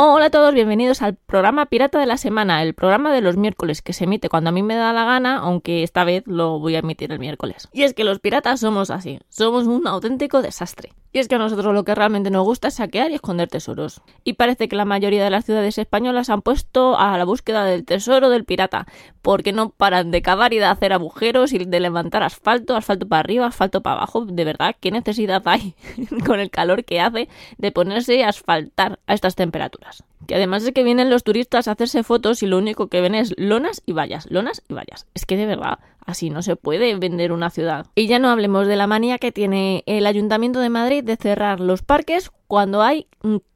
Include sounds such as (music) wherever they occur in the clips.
Hola a todos, bienvenidos al programa Pirata de la Semana, el programa de los miércoles que se emite cuando a mí me da la gana, aunque esta vez lo voy a emitir el miércoles. Y es que los piratas somos así, somos un auténtico desastre. Y es que a nosotros lo que realmente nos gusta es saquear y esconder tesoros. Y parece que la mayoría de las ciudades españolas han puesto a la búsqueda del tesoro del pirata, porque no paran de cavar y de hacer agujeros y de levantar asfalto, asfalto para arriba, asfalto para abajo. De verdad, ¿qué necesidad hay (laughs) con el calor que hace de ponerse a asfaltar a estas temperaturas? Que además de que vienen los turistas a hacerse fotos y lo único que ven es lonas y vallas, lonas y vallas. Es que de verdad, así no se puede vender una ciudad. Y ya no hablemos de la manía que tiene el Ayuntamiento de Madrid de cerrar los parques cuando hay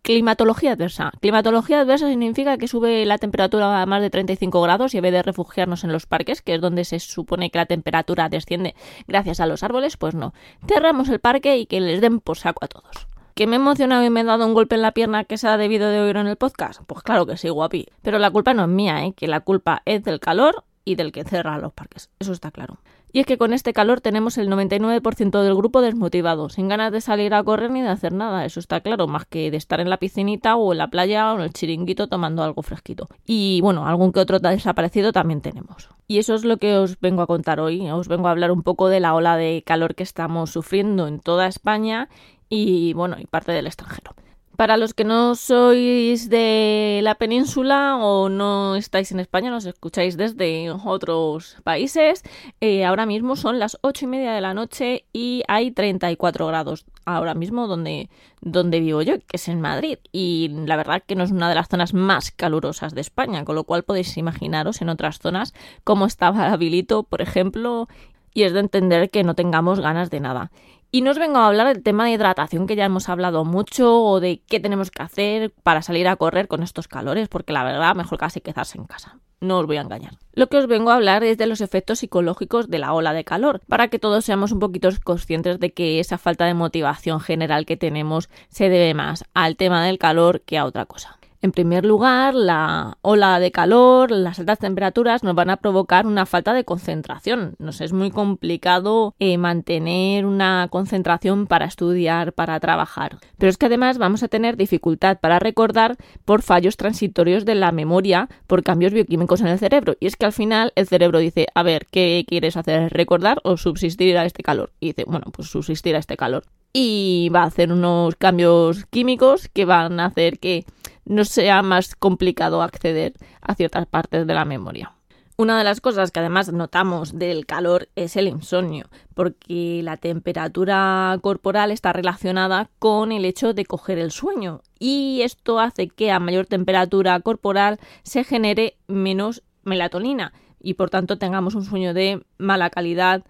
climatología adversa. Climatología adversa significa que sube la temperatura a más de 35 grados y en vez de refugiarnos en los parques, que es donde se supone que la temperatura desciende gracias a los árboles, pues no. Cerramos el parque y que les den por saco a todos. ¿Que me he emocionado y me he dado un golpe en la pierna que se ha debido de oír en el podcast? Pues claro que sí, guapi. Pero la culpa no es mía, ¿eh? Que la culpa es del calor y del que cerra los parques. Eso está claro. Y es que con este calor tenemos el 99% del grupo desmotivado, sin ganas de salir a correr ni de hacer nada, eso está claro, más que de estar en la piscinita o en la playa o en el chiringuito tomando algo fresquito. Y bueno, algún que otro desaparecido también tenemos. Y eso es lo que os vengo a contar hoy. Os vengo a hablar un poco de la ola de calor que estamos sufriendo en toda España y bueno, y parte del extranjero. Para los que no sois de la península o no estáis en España, nos escucháis desde otros países, eh, ahora mismo son las ocho y media de la noche y hay 34 grados ahora mismo donde, donde vivo yo, que es en Madrid. Y la verdad que no es una de las zonas más calurosas de España, con lo cual podéis imaginaros en otras zonas cómo estaba (laughs) habilito, por ejemplo, y es de entender que no tengamos ganas de nada. Y no os vengo a hablar del tema de hidratación que ya hemos hablado mucho o de qué tenemos que hacer para salir a correr con estos calores, porque la verdad mejor casi quedarse en casa. No os voy a engañar. Lo que os vengo a hablar es de los efectos psicológicos de la ola de calor, para que todos seamos un poquito conscientes de que esa falta de motivación general que tenemos se debe más al tema del calor que a otra cosa. En primer lugar, la ola de calor, las altas temperaturas nos van a provocar una falta de concentración. Nos es muy complicado eh, mantener una concentración para estudiar, para trabajar. Pero es que además vamos a tener dificultad para recordar por fallos transitorios de la memoria, por cambios bioquímicos en el cerebro. Y es que al final el cerebro dice, a ver, ¿qué quieres hacer? ¿Recordar o subsistir a este calor? Y dice, bueno, pues subsistir a este calor. Y va a hacer unos cambios químicos que van a hacer que no sea más complicado acceder a ciertas partes de la memoria. Una de las cosas que además notamos del calor es el insomnio, porque la temperatura corporal está relacionada con el hecho de coger el sueño y esto hace que a mayor temperatura corporal se genere menos melatonina y por tanto tengamos un sueño de mala calidad,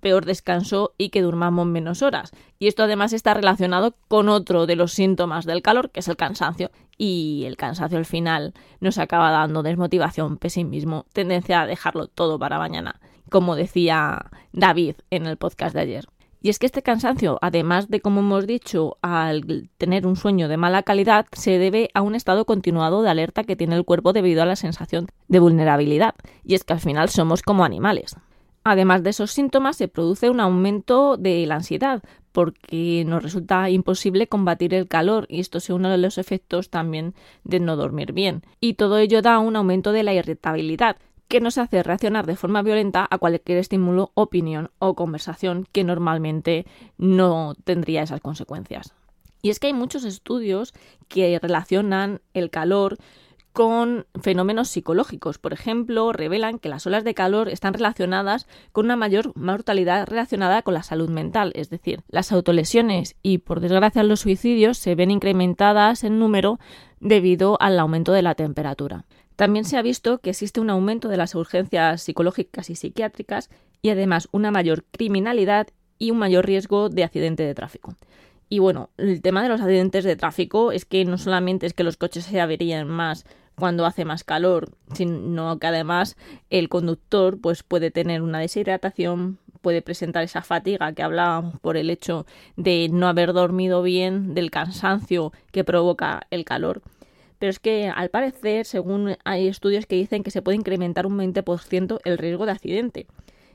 peor descanso y que durmamos menos horas. Y esto además está relacionado con otro de los síntomas del calor, que es el cansancio. Y el cansancio al final nos acaba dando desmotivación, pesimismo, tendencia a dejarlo todo para mañana, como decía David en el podcast de ayer. Y es que este cansancio, además de, como hemos dicho, al tener un sueño de mala calidad, se debe a un estado continuado de alerta que tiene el cuerpo debido a la sensación de vulnerabilidad. Y es que al final somos como animales. Además de esos síntomas, se produce un aumento de la ansiedad, porque nos resulta imposible combatir el calor y esto es uno de los efectos también de no dormir bien. Y todo ello da un aumento de la irritabilidad, que nos hace reaccionar de forma violenta a cualquier estímulo, opinión o conversación que normalmente no tendría esas consecuencias. Y es que hay muchos estudios que relacionan el calor con fenómenos psicológicos. Por ejemplo, revelan que las olas de calor están relacionadas con una mayor mortalidad relacionada con la salud mental, es decir, las autolesiones y, por desgracia, los suicidios se ven incrementadas en número debido al aumento de la temperatura. También se ha visto que existe un aumento de las urgencias psicológicas y psiquiátricas y además una mayor criminalidad y un mayor riesgo de accidente de tráfico. Y bueno, el tema de los accidentes de tráfico es que no solamente es que los coches se averían más cuando hace más calor, sino que además el conductor pues puede tener una deshidratación, puede presentar esa fatiga que hablábamos por el hecho de no haber dormido bien, del cansancio que provoca el calor. Pero es que al parecer, según hay estudios que dicen que se puede incrementar un 20% el riesgo de accidente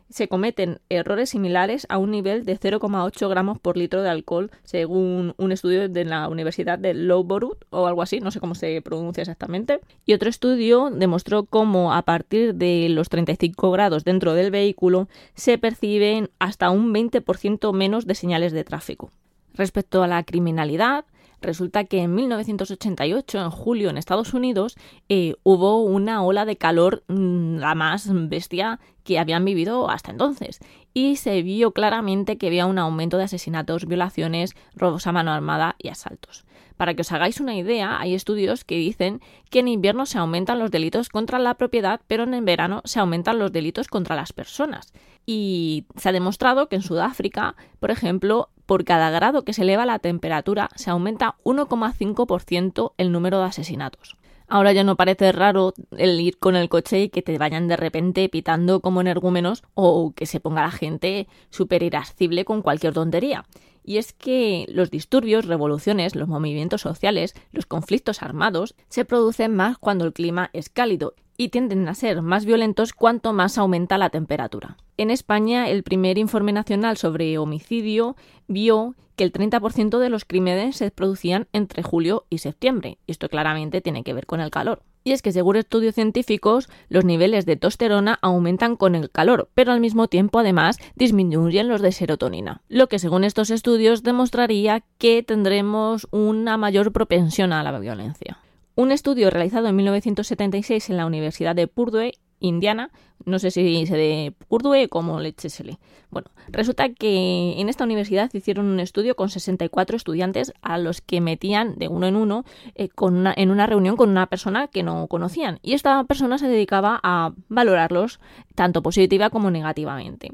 se cometen errores similares a un nivel de 0,8 gramos por litro de alcohol, según un estudio de la Universidad de Loughborough o algo así, no sé cómo se pronuncia exactamente. Y otro estudio demostró cómo a partir de los 35 grados dentro del vehículo se perciben hasta un 20% menos de señales de tráfico. Respecto a la criminalidad, Resulta que en 1988, en julio, en Estados Unidos, eh, hubo una ola de calor mm, la más bestia que habían vivido hasta entonces. Y se vio claramente que había un aumento de asesinatos, violaciones, robos a mano armada y asaltos. Para que os hagáis una idea, hay estudios que dicen que en invierno se aumentan los delitos contra la propiedad, pero en verano se aumentan los delitos contra las personas. Y se ha demostrado que en Sudáfrica, por ejemplo, por cada grado que se eleva la temperatura, se aumenta 1,5% el número de asesinatos. Ahora ya no parece raro el ir con el coche y que te vayan de repente pitando como energúmenos o que se ponga la gente súper irascible con cualquier tontería. Y es que los disturbios, revoluciones, los movimientos sociales, los conflictos armados se producen más cuando el clima es cálido y tienden a ser más violentos cuanto más aumenta la temperatura. En España, el primer informe nacional sobre homicidio vio que el 30% de los crímenes se producían entre julio y septiembre. Esto claramente tiene que ver con el calor. Y es que según estudios científicos, los niveles de testosterona aumentan con el calor, pero al mismo tiempo además disminuyen los de serotonina, lo que según estos estudios demostraría que tendremos una mayor propensión a la violencia. Un estudio realizado en 1976 en la Universidad de Purdue, Indiana, no sé si se de Purdue como lechesele. Bueno, resulta que en esta universidad hicieron un estudio con 64 estudiantes a los que metían de uno en uno eh, con en una reunión con una persona que no conocían y esta persona se dedicaba a valorarlos tanto positiva como negativamente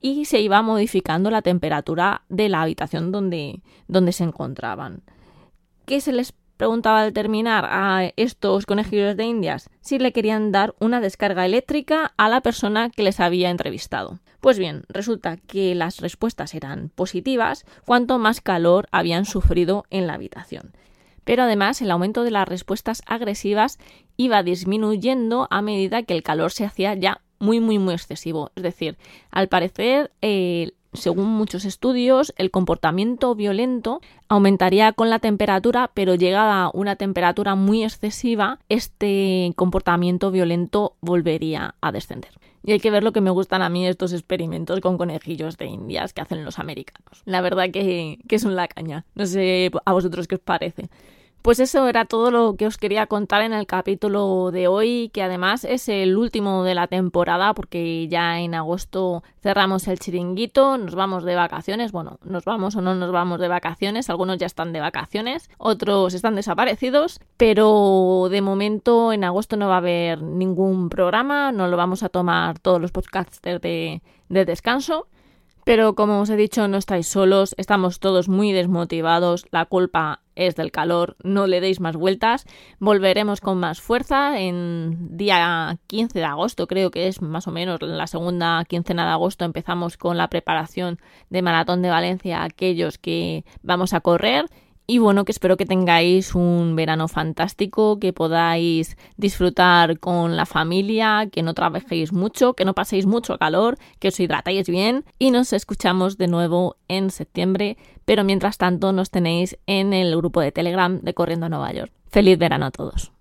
y se iba modificando la temperatura de la habitación donde, donde se encontraban. ¿Qué se les preguntaba al terminar a estos conejillos de indias si le querían dar una descarga eléctrica a la persona que les había entrevistado. Pues bien, resulta que las respuestas eran positivas cuanto más calor habían sufrido en la habitación. Pero además el aumento de las respuestas agresivas iba disminuyendo a medida que el calor se hacía ya muy muy muy excesivo. Es decir, al parecer eh, según muchos estudios, el comportamiento violento aumentaría con la temperatura, pero llegada a una temperatura muy excesiva, este comportamiento violento volvería a descender. Y hay que ver lo que me gustan a mí estos experimentos con conejillos de indias que hacen los americanos. La verdad que, que son la caña. No sé a vosotros qué os parece. Pues eso era todo lo que os quería contar en el capítulo de hoy, que además es el último de la temporada porque ya en agosto cerramos el chiringuito, nos vamos de vacaciones, bueno, nos vamos o no nos vamos de vacaciones, algunos ya están de vacaciones, otros están desaparecidos, pero de momento en agosto no va a haber ningún programa, no lo vamos a tomar todos los podcasters de, de descanso. Pero como os he dicho, no estáis solos, estamos todos muy desmotivados, la culpa es del calor, no le deis más vueltas. Volveremos con más fuerza en día 15 de agosto, creo que es más o menos la segunda quincena de agosto empezamos con la preparación de Maratón de Valencia, aquellos que vamos a correr y bueno, que espero que tengáis un verano fantástico, que podáis disfrutar con la familia, que no trabajéis mucho, que no paséis mucho calor, que os hidratéis bien y nos escuchamos de nuevo en septiembre, pero mientras tanto nos tenéis en el grupo de Telegram de Corriendo a Nueva York. Feliz verano a todos.